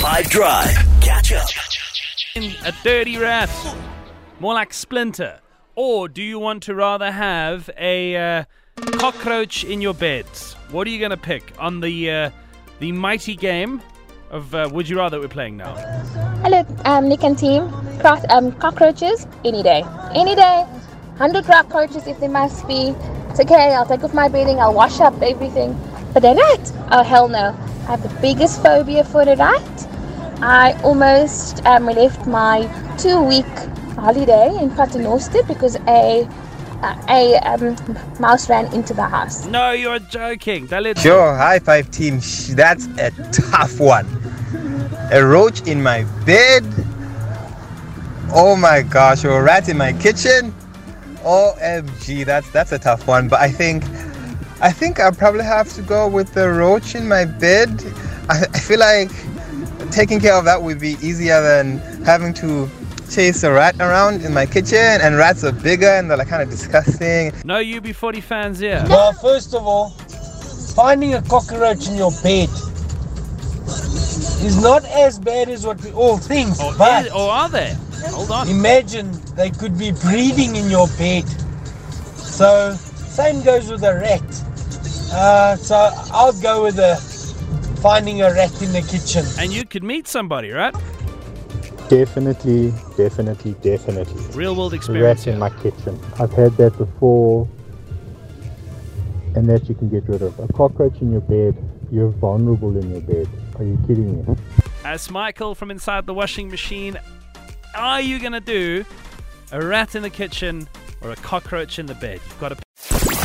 5 Drive. Catch up. A dirty rat. More like Splinter. Or do you want to rather have a uh, cockroach in your bed? What are you going to pick on the uh, the mighty game of uh, Would You Rather we're playing now? Hello, um, Nick and team. Cro- um, cockroaches, any day. Any day. 100 cockroaches if they must be. It's okay, I'll take off my bedding, I'll wash up everything. But a rat? Oh, hell no. I have the biggest phobia for a rat. I almost um, left my two week holiday in Paternoster because a, uh, a um, mouse ran into the house. No, you're joking. Sure, high five team. That's a tough one. A roach in my bed. Oh my gosh, or a rat in my kitchen. OMG, that's that's a tough one. But I think I think I'll probably have to go with the roach in my bed. I, I feel like taking care of that would be easier than having to chase a rat around in my kitchen and rats are bigger and they're like kind of disgusting. No UB40 fans here. Well, first of all, finding a cockroach in your bed is not as bad as what we all think. Or, but is- or are they? Hold on. imagine they could be breeding in your bed. So, same goes with a rat. Uh, so, I'll go with the finding a rat in the kitchen. And you could meet somebody, right? Definitely, definitely, definitely. Real world experience. rat in here. my kitchen. I've had that before, and that you can get rid of. A cockroach in your bed, you're vulnerable in your bed. Are you kidding me? As Michael from inside the washing machine, are you going to do a rat in the kitchen or a cockroach in the bed? You've got to